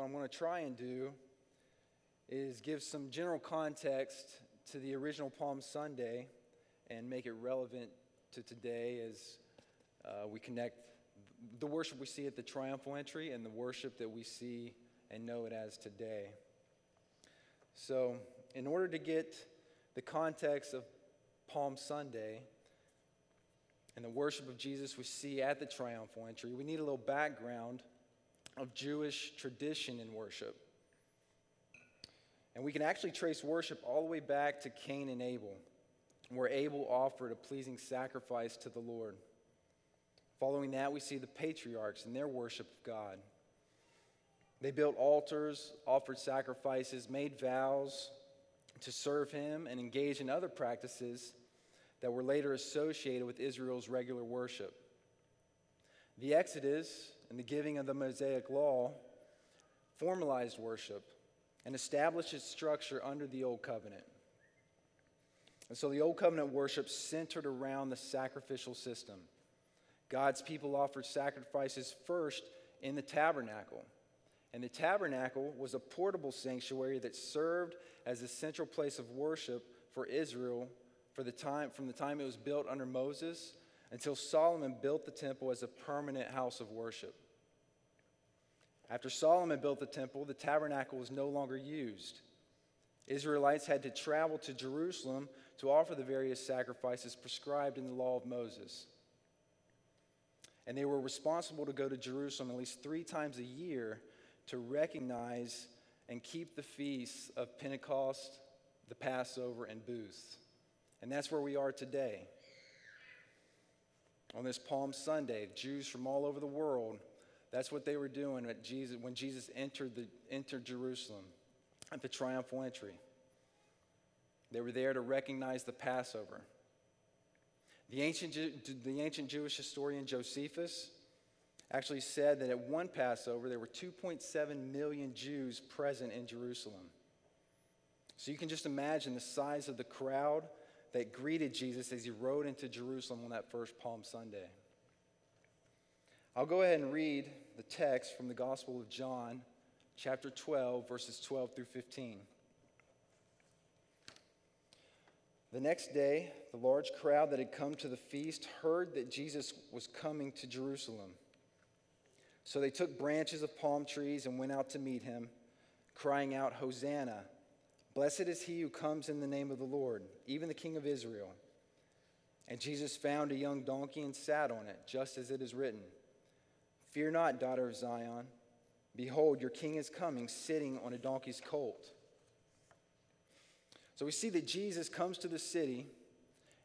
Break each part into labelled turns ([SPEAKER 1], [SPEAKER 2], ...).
[SPEAKER 1] what I'm going to try and do is give some general context to the original Palm Sunday and make it relevant to today as uh, we connect the worship we see at the triumphal entry and the worship that we see and know it as today. So, in order to get the context of Palm Sunday and the worship of Jesus we see at the triumphal entry, we need a little background of Jewish tradition in worship. And we can actually trace worship all the way back to Cain and Abel, where Abel offered a pleasing sacrifice to the Lord. Following that, we see the patriarchs and their worship of God. They built altars, offered sacrifices, made vows to serve Him, and engaged in other practices that were later associated with Israel's regular worship. The Exodus and the giving of the Mosaic Law formalized worship and established its structure under the Old Covenant. And so the Old Covenant worship centered around the sacrificial system. God's people offered sacrifices first in the tabernacle. And the tabernacle was a portable sanctuary that served as a central place of worship for Israel for the time, from the time it was built under Moses until Solomon built the temple as a permanent house of worship. After Solomon built the temple, the tabernacle was no longer used. Israelites had to travel to Jerusalem to offer the various sacrifices prescribed in the law of Moses. And they were responsible to go to Jerusalem at least three times a year to recognize and keep the feasts of Pentecost, the Passover, and Booths. And that's where we are today. On this Palm Sunday, Jews from all over the world, that's what they were doing at Jesus, when Jesus entered, the, entered Jerusalem at the triumphal entry. They were there to recognize the Passover. The ancient, the ancient Jewish historian Josephus actually said that at one Passover there were 2.7 million Jews present in Jerusalem. So you can just imagine the size of the crowd that greeted Jesus as he rode into Jerusalem on that first Palm Sunday. I'll go ahead and read the text from the Gospel of John, chapter 12, verses 12 through 15. The next day, the large crowd that had come to the feast heard that Jesus was coming to Jerusalem. So they took branches of palm trees and went out to meet him, crying out, Hosanna! Blessed is he who comes in the name of the Lord, even the King of Israel. And Jesus found a young donkey and sat on it, just as it is written Fear not, daughter of Zion. Behold, your king is coming, sitting on a donkey's colt. So we see that Jesus comes to the city,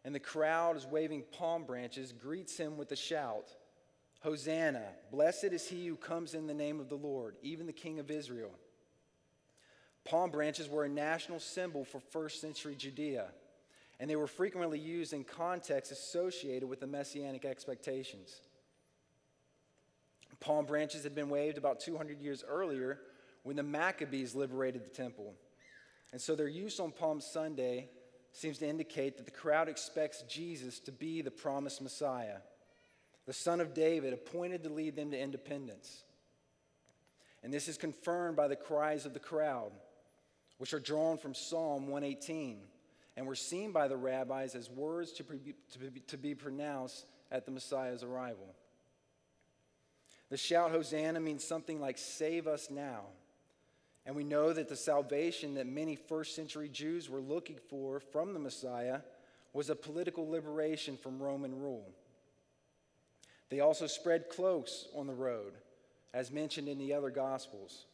[SPEAKER 1] and the crowd is waving palm branches, greets him with a shout Hosanna! Blessed is he who comes in the name of the Lord, even the King of Israel. Palm branches were a national symbol for first century Judea, and they were frequently used in contexts associated with the messianic expectations. Palm branches had been waved about 200 years earlier when the Maccabees liberated the temple. And so their use on Palm Sunday seems to indicate that the crowd expects Jesus to be the promised Messiah, the son of David, appointed to lead them to independence. And this is confirmed by the cries of the crowd which are drawn from Psalm 118 and were seen by the rabbis as words to, be, to, be, to be pronounced at the Messiah's arrival. The shout Hosanna means something like save us now. And we know that the salvation that many first century Jews were looking for from the Messiah was a political liberation from Roman rule. They also spread cloaks on the road, as mentioned in the other Gospels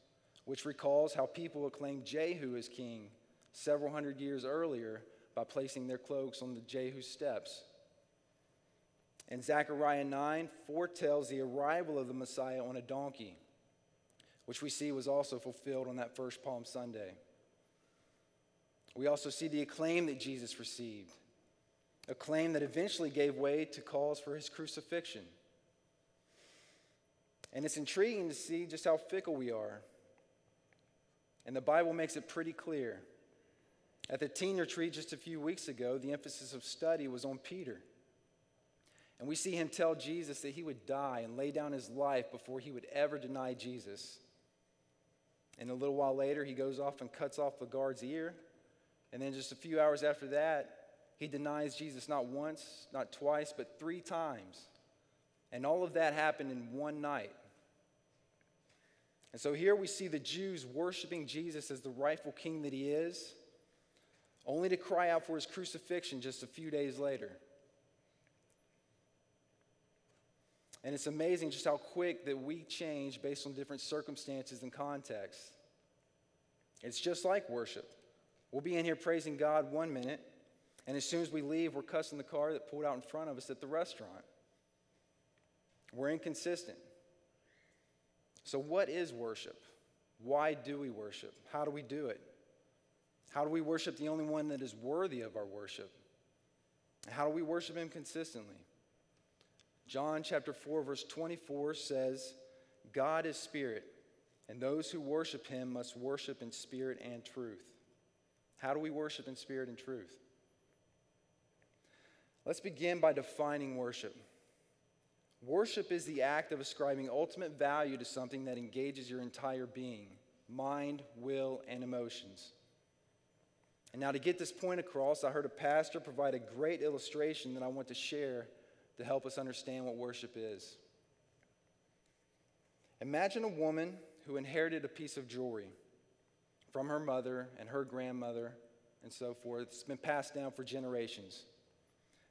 [SPEAKER 1] which recalls how people acclaimed Jehu as king several hundred years earlier by placing their cloaks on the Jehu steps. And Zechariah 9 foretells the arrival of the Messiah on a donkey, which we see was also fulfilled on that first Palm Sunday. We also see the acclaim that Jesus received, a claim that eventually gave way to calls for his crucifixion. And it's intriguing to see just how fickle we are. And the Bible makes it pretty clear. At the teen retreat just a few weeks ago, the emphasis of study was on Peter. And we see him tell Jesus that he would die and lay down his life before he would ever deny Jesus. And a little while later, he goes off and cuts off the guard's ear. And then just a few hours after that, he denies Jesus not once, not twice, but three times. And all of that happened in one night. And so here we see the Jews worshiping Jesus as the rightful king that he is, only to cry out for his crucifixion just a few days later. And it's amazing just how quick that we change based on different circumstances and contexts. It's just like worship. We'll be in here praising God one minute, and as soon as we leave, we're cussing the car that pulled out in front of us at the restaurant. We're inconsistent. So, what is worship? Why do we worship? How do we do it? How do we worship the only one that is worthy of our worship? How do we worship Him consistently? John chapter 4, verse 24 says, God is spirit, and those who worship Him must worship in spirit and truth. How do we worship in spirit and truth? Let's begin by defining worship. Worship is the act of ascribing ultimate value to something that engages your entire being mind, will, and emotions. And now, to get this point across, I heard a pastor provide a great illustration that I want to share to help us understand what worship is. Imagine a woman who inherited a piece of jewelry from her mother and her grandmother and so forth. It's been passed down for generations.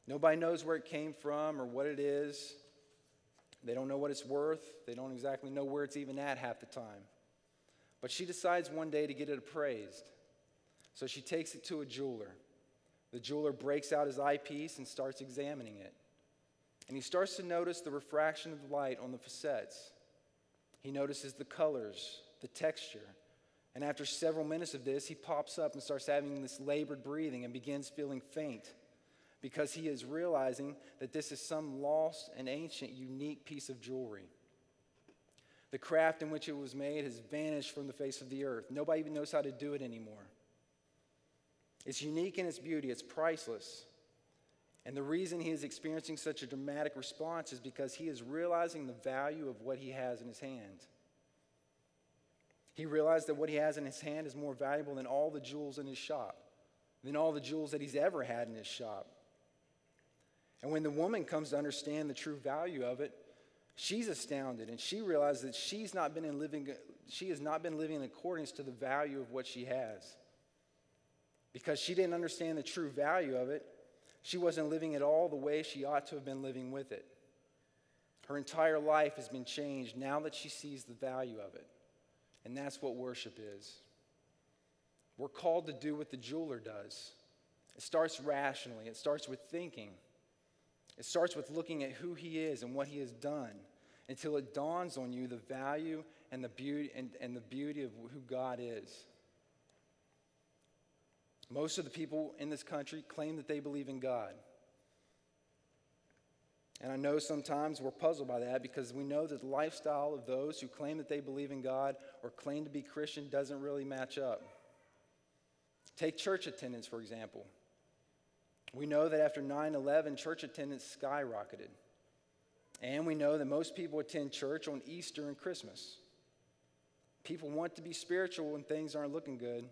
[SPEAKER 1] Nobody knows where it came from or what it is. They don't know what it's worth. They don't exactly know where it's even at half the time. But she decides one day to get it appraised. So she takes it to a jeweler. The jeweler breaks out his eyepiece and starts examining it. And he starts to notice the refraction of the light on the facets. He notices the colors, the texture. And after several minutes of this, he pops up and starts having this labored breathing and begins feeling faint because he is realizing that this is some lost and ancient, unique piece of jewelry. The craft in which it was made has vanished from the face of the earth. Nobody even knows how to do it anymore. It's unique in its beauty, it's priceless. And the reason he is experiencing such a dramatic response is because he is realizing the value of what he has in his hand. He realized that what he has in his hand is more valuable than all the jewels in his shop, than all the jewels that he's ever had in his shop. And when the woman comes to understand the true value of it, she's astounded and she realizes that she's not been in living, she has not been living in accordance to the value of what she has. Because she didn't understand the true value of it, she wasn't living it all the way she ought to have been living with it. Her entire life has been changed now that she sees the value of it. And that's what worship is. We're called to do what the jeweler does. It starts rationally, it starts with thinking. It starts with looking at who he is and what he has done until it dawns on you the value and the beauty and, and the beauty of who God is. Most of the people in this country claim that they believe in God. And I know sometimes we're puzzled by that because we know that the lifestyle of those who claim that they believe in God or claim to be Christian doesn't really match up. Take church attendance, for example. We know that after 9 11, church attendance skyrocketed. And we know that most people attend church on Easter and Christmas. People want to be spiritual when things aren't looking good,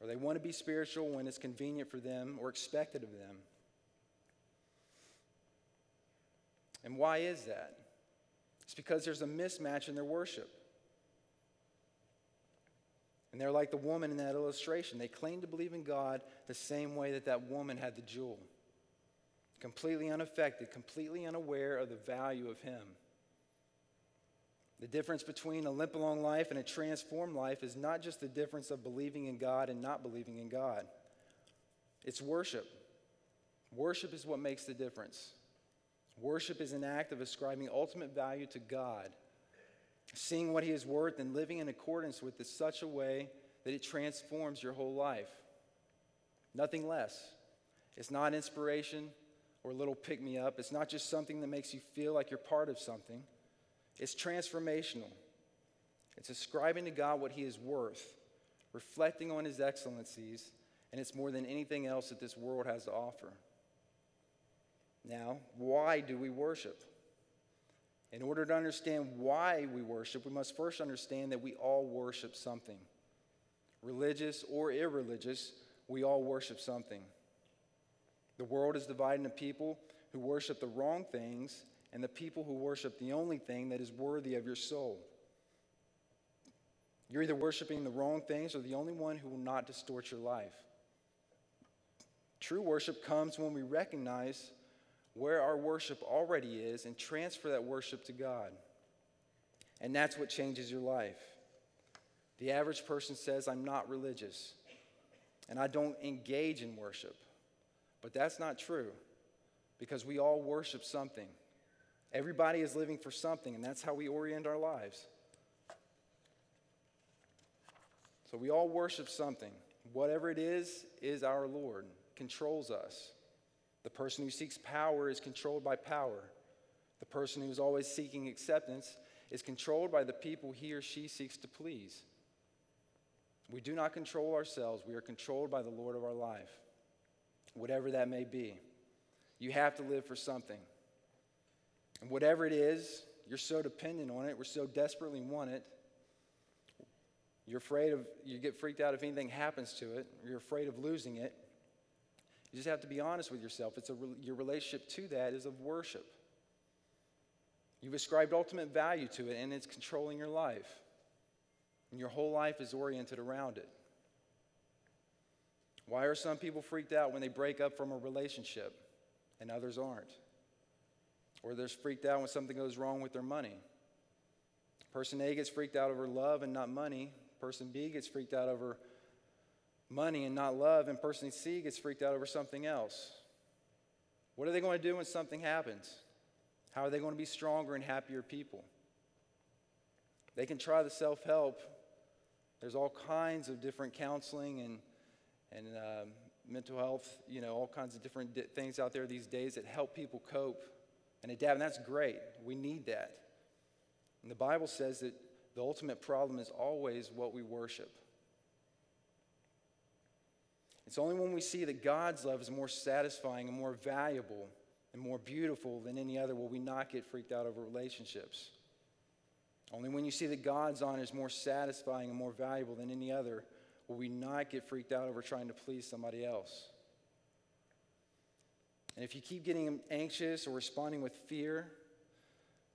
[SPEAKER 1] or they want to be spiritual when it's convenient for them or expected of them. And why is that? It's because there's a mismatch in their worship. And they're like the woman in that illustration. They claim to believe in God the same way that that woman had the jewel completely unaffected, completely unaware of the value of Him. The difference between a limp along life and a transformed life is not just the difference of believing in God and not believing in God, it's worship. Worship is what makes the difference. Worship is an act of ascribing ultimate value to God seeing what He is worth and living in accordance with it such a way that it transforms your whole life. Nothing less. It's not inspiration or a little pick me up. It's not just something that makes you feel like you're part of something. It's transformational. It's ascribing to God what He is worth, reflecting on His excellencies, and it's more than anything else that this world has to offer. Now, why do we worship? In order to understand why we worship, we must first understand that we all worship something. Religious or irreligious, we all worship something. The world is divided into people who worship the wrong things and the people who worship the only thing that is worthy of your soul. You're either worshiping the wrong things or the only one who will not distort your life. True worship comes when we recognize where our worship already is and transfer that worship to God. And that's what changes your life. The average person says, I'm not religious and I don't engage in worship. But that's not true because we all worship something. Everybody is living for something, and that's how we orient our lives. So we all worship something. Whatever it is, is our Lord, controls us. The person who seeks power is controlled by power. The person who is always seeking acceptance is controlled by the people he or she seeks to please. We do not control ourselves, we are controlled by the Lord of our life, whatever that may be. You have to live for something. And whatever it is, you're so dependent on it, we're so desperately want it. You're afraid of, you get freaked out if anything happens to it, you're afraid of losing it. You just have to be honest with yourself. It's a, your relationship to that is of worship. You've ascribed ultimate value to it, and it's controlling your life. And your whole life is oriented around it. Why are some people freaked out when they break up from a relationship and others aren't? Or they're freaked out when something goes wrong with their money. Person A gets freaked out over love and not money. Person B gets freaked out over money and not love. And person C gets freaked out over something else. What are they going to do when something happens? How are they going to be stronger and happier people? They can try the self help. There's all kinds of different counseling and, and uh, mental health, you know, all kinds of different di- things out there these days that help people cope and adapt. And that's great. We need that. And the Bible says that the ultimate problem is always what we worship. It's only when we see that God's love is more satisfying and more valuable and more beautiful than any other will we not get freaked out over relationships. Only when you see that God's honor is more satisfying and more valuable than any other will we not get freaked out over trying to please somebody else. And if you keep getting anxious or responding with fear,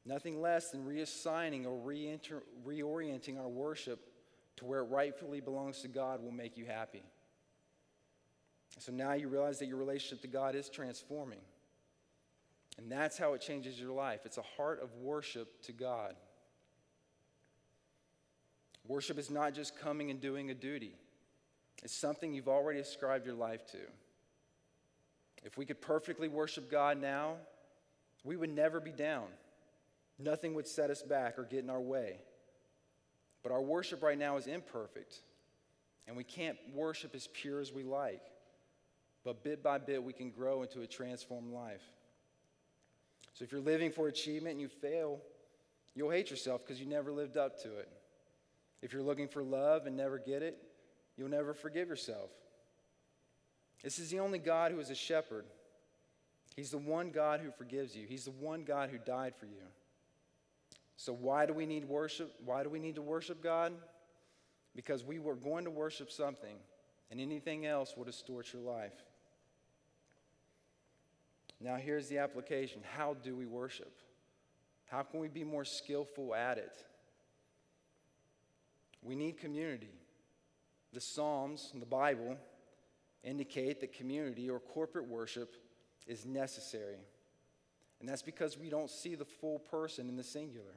[SPEAKER 1] nothing less than reassigning or reorienting our worship to where it rightfully belongs to God will make you happy. So now you realize that your relationship to God is transforming. And that's how it changes your life. It's a heart of worship to God. Worship is not just coming and doing a duty, it's something you've already ascribed your life to. If we could perfectly worship God now, we would never be down. Nothing would set us back or get in our way. But our worship right now is imperfect, and we can't worship as pure as we like. But bit by bit, we can grow into a transformed life. So if you're living for achievement and you fail, you'll hate yourself because you never lived up to it. If you're looking for love and never get it, you'll never forgive yourself. This is the only God who is a shepherd. He's the one God who forgives you, He's the one God who died for you. So, why do we need worship? Why do we need to worship God? Because we were going to worship something, and anything else will distort your life. Now, here's the application How do we worship? How can we be more skillful at it? We need community. The Psalms and the Bible indicate that community or corporate worship is necessary. And that's because we don't see the full person in the singular.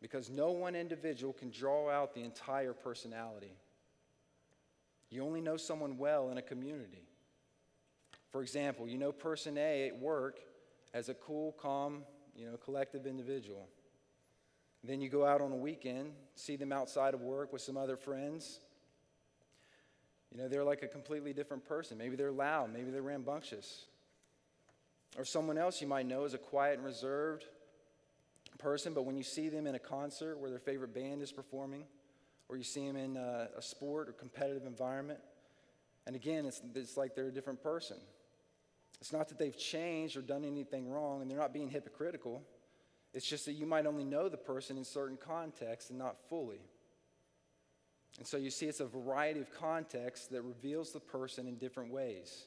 [SPEAKER 1] Because no one individual can draw out the entire personality. You only know someone well in a community. For example, you know person A at work as a cool, calm, you know, collective individual. Then you go out on a weekend, see them outside of work with some other friends, you know, they're like a completely different person. Maybe they're loud, maybe they're rambunctious. Or someone else you might know is a quiet and reserved person, but when you see them in a concert where their favorite band is performing, or you see them in a, a sport or competitive environment, and again, it's, it's like they're a different person. It's not that they've changed or done anything wrong, and they're not being hypocritical. It's just that you might only know the person in certain contexts and not fully. And so you see, it's a variety of contexts that reveals the person in different ways.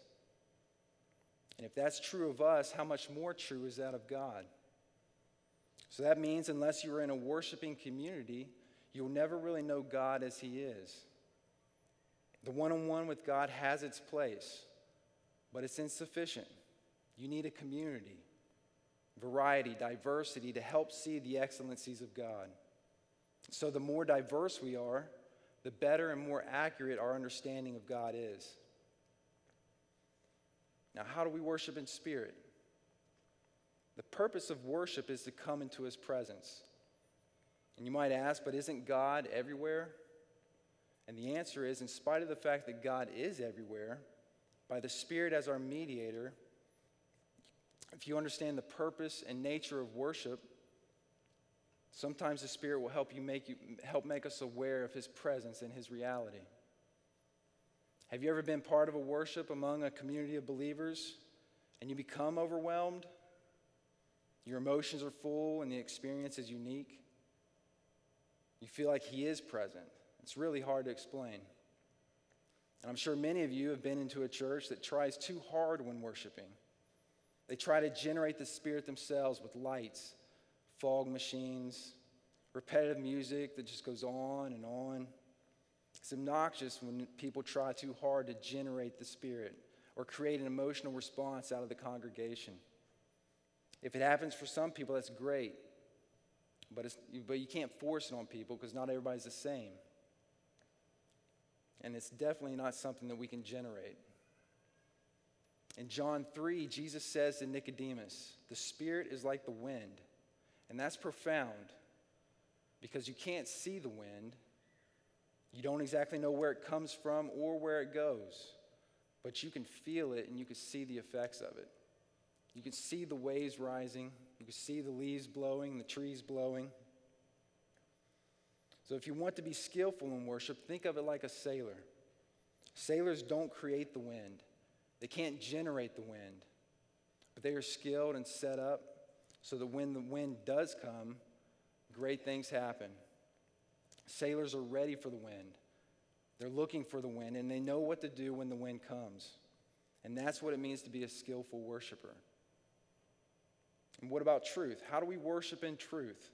[SPEAKER 1] And if that's true of us, how much more true is that of God? So that means, unless you're in a worshiping community, you'll never really know God as He is. The one on one with God has its place, but it's insufficient. You need a community, variety, diversity to help see the excellencies of God. So the more diverse we are, the better and more accurate our understanding of God is. Now, how do we worship in spirit? The purpose of worship is to come into his presence. And you might ask, but isn't God everywhere? And the answer is, in spite of the fact that God is everywhere, by the Spirit as our mediator, if you understand the purpose and nature of worship, sometimes the Spirit will help you make you help make us aware of His presence and His reality. Have you ever been part of a worship among a community of believers and you become overwhelmed? Your emotions are full and the experience is unique. You feel like He is present. It's really hard to explain. And I'm sure many of you have been into a church that tries too hard when worshiping. They try to generate the Spirit themselves with lights, fog machines, repetitive music that just goes on and on. It's obnoxious when people try too hard to generate the Spirit or create an emotional response out of the congregation. If it happens for some people, that's great. But, but you can't force it on people because not everybody's the same. And it's definitely not something that we can generate. In John 3, Jesus says to Nicodemus, The Spirit is like the wind. And that's profound because you can't see the wind. You don't exactly know where it comes from or where it goes, but you can feel it and you can see the effects of it. You can see the waves rising, you can see the leaves blowing, the trees blowing. So, if you want to be skillful in worship, think of it like a sailor. Sailors don't create the wind, they can't generate the wind, but they are skilled and set up so that when the wind does come, great things happen. Sailors are ready for the wind. They're looking for the wind, and they know what to do when the wind comes. And that's what it means to be a skillful worshiper. And what about truth? How do we worship in truth?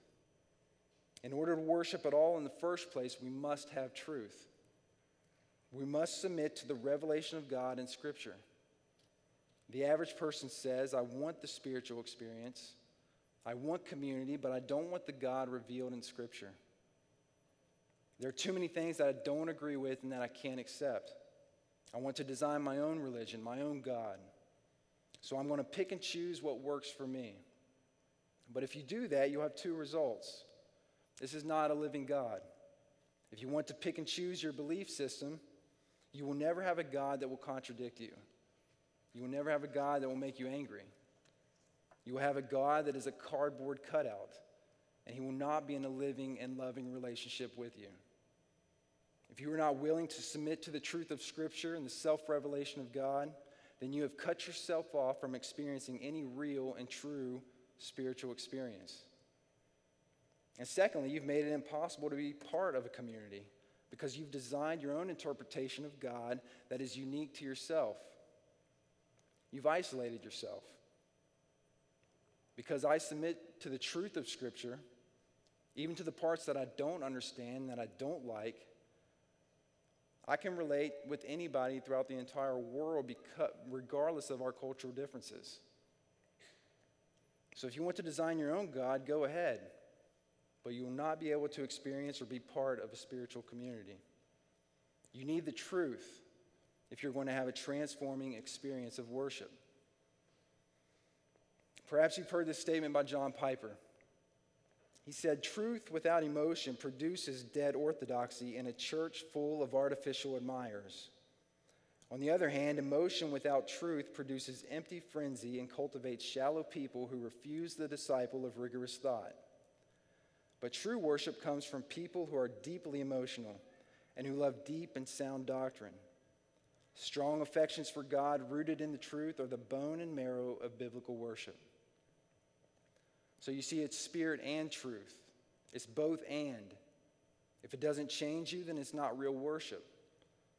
[SPEAKER 1] In order to worship at all in the first place, we must have truth. We must submit to the revelation of God in Scripture. The average person says, I want the spiritual experience, I want community, but I don't want the God revealed in Scripture. There are too many things that I don't agree with and that I can't accept. I want to design my own religion, my own God. So I'm going to pick and choose what works for me. But if you do that, you'll have two results. This is not a living God. If you want to pick and choose your belief system, you will never have a God that will contradict you. You will never have a God that will make you angry. You will have a God that is a cardboard cutout, and He will not be in a living and loving relationship with you. If you are not willing to submit to the truth of Scripture and the self revelation of God, then you have cut yourself off from experiencing any real and true spiritual experience. And secondly, you've made it impossible to be part of a community because you've designed your own interpretation of God that is unique to yourself. You've isolated yourself. Because I submit to the truth of Scripture, even to the parts that I don't understand, that I don't like, I can relate with anybody throughout the entire world, because, regardless of our cultural differences. So if you want to design your own God, go ahead. But you will not be able to experience or be part of a spiritual community. You need the truth if you're going to have a transforming experience of worship. Perhaps you've heard this statement by John Piper. He said, Truth without emotion produces dead orthodoxy in a church full of artificial admirers. On the other hand, emotion without truth produces empty frenzy and cultivates shallow people who refuse the disciple of rigorous thought. But true worship comes from people who are deeply emotional and who love deep and sound doctrine. Strong affections for God rooted in the truth are the bone and marrow of biblical worship. So you see, it's spirit and truth. It's both and. If it doesn't change you, then it's not real worship,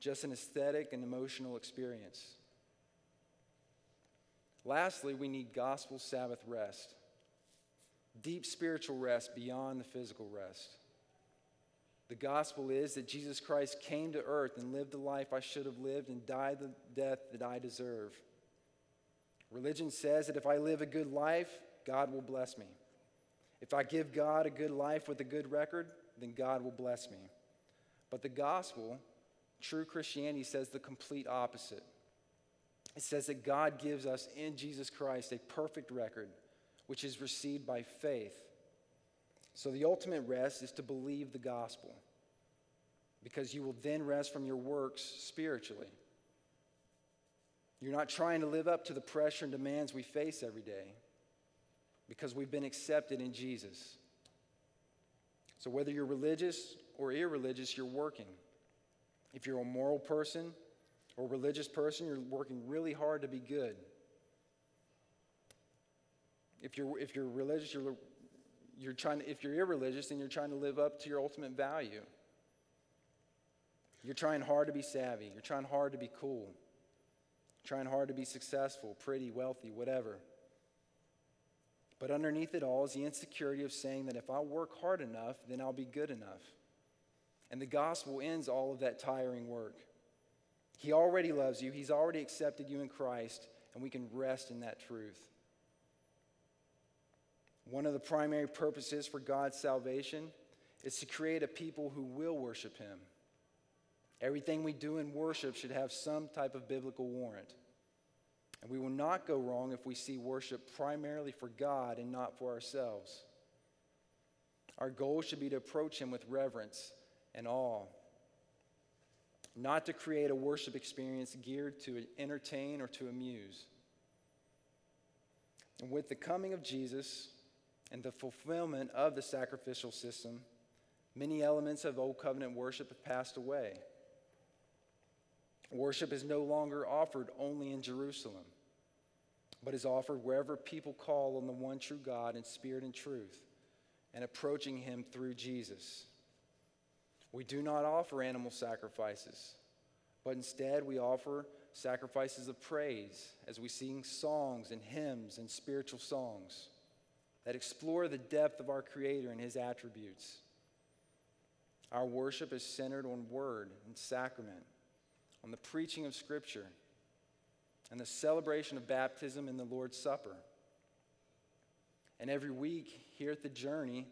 [SPEAKER 1] just an aesthetic and emotional experience. Lastly, we need gospel Sabbath rest, deep spiritual rest beyond the physical rest. The gospel is that Jesus Christ came to earth and lived the life I should have lived and died the death that I deserve. Religion says that if I live a good life, God will bless me. If I give God a good life with a good record, then God will bless me. But the gospel, true Christianity, says the complete opposite. It says that God gives us in Jesus Christ a perfect record, which is received by faith. So the ultimate rest is to believe the gospel, because you will then rest from your works spiritually. You're not trying to live up to the pressure and demands we face every day because we've been accepted in Jesus. So, whether you're religious or irreligious, you're working. If you're a moral person or religious person, you're working really hard to be good. If you're, if you're religious, you're, you're trying to, if you're irreligious, and you're trying to live up to your ultimate value. You're trying hard to be savvy. You're trying hard to be cool. Trying hard to be successful, pretty, wealthy, whatever. But underneath it all is the insecurity of saying that if I work hard enough, then I'll be good enough. And the gospel ends all of that tiring work. He already loves you, He's already accepted you in Christ, and we can rest in that truth. One of the primary purposes for God's salvation is to create a people who will worship Him. Everything we do in worship should have some type of biblical warrant. And we will not go wrong if we see worship primarily for God and not for ourselves. Our goal should be to approach Him with reverence and awe, not to create a worship experience geared to entertain or to amuse. And with the coming of Jesus and the fulfillment of the sacrificial system, many elements of Old Covenant worship have passed away. Worship is no longer offered only in Jerusalem, but is offered wherever people call on the one true God in spirit and truth and approaching Him through Jesus. We do not offer animal sacrifices, but instead we offer sacrifices of praise as we sing songs and hymns and spiritual songs that explore the depth of our Creator and His attributes. Our worship is centered on word and sacrament on the preaching of Scripture, and the celebration of baptism and the Lord's Supper. And every week here at the journey,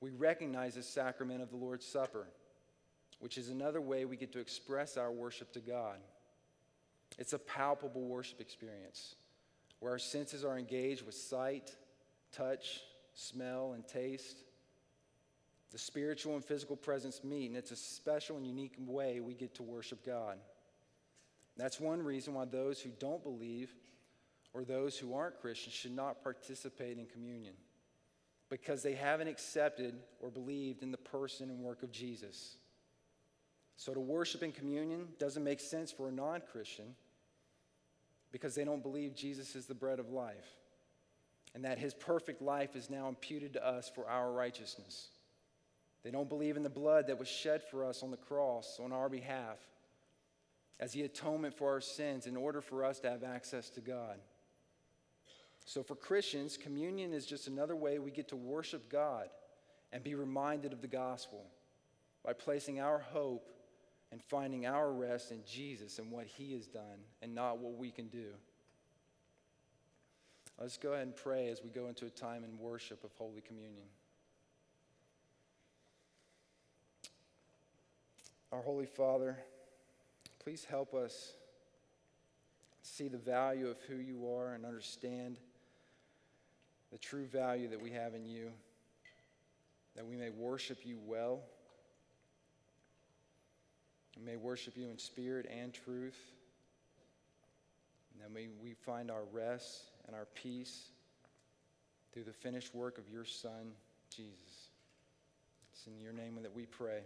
[SPEAKER 1] we recognize the sacrament of the Lord's Supper, which is another way we get to express our worship to God. It's a palpable worship experience where our senses are engaged with sight, touch, smell, and taste. The spiritual and physical presence meet, and it's a special and unique way we get to worship God. That's one reason why those who don't believe or those who aren't Christians should not participate in communion because they haven't accepted or believed in the person and work of Jesus. So to worship in communion doesn't make sense for a non Christian because they don't believe Jesus is the bread of life and that his perfect life is now imputed to us for our righteousness. They don't believe in the blood that was shed for us on the cross on our behalf as the atonement for our sins in order for us to have access to God. So, for Christians, communion is just another way we get to worship God and be reminded of the gospel by placing our hope and finding our rest in Jesus and what He has done and not what we can do. Let's go ahead and pray as we go into a time in worship of Holy Communion. Our Holy Father, Please help us see the value of who you are and understand the true value that we have in you, that we may worship you well, may worship you in spirit and truth, and that may we find our rest and our peace through the finished work of your Son, Jesus. It's in your name that we pray.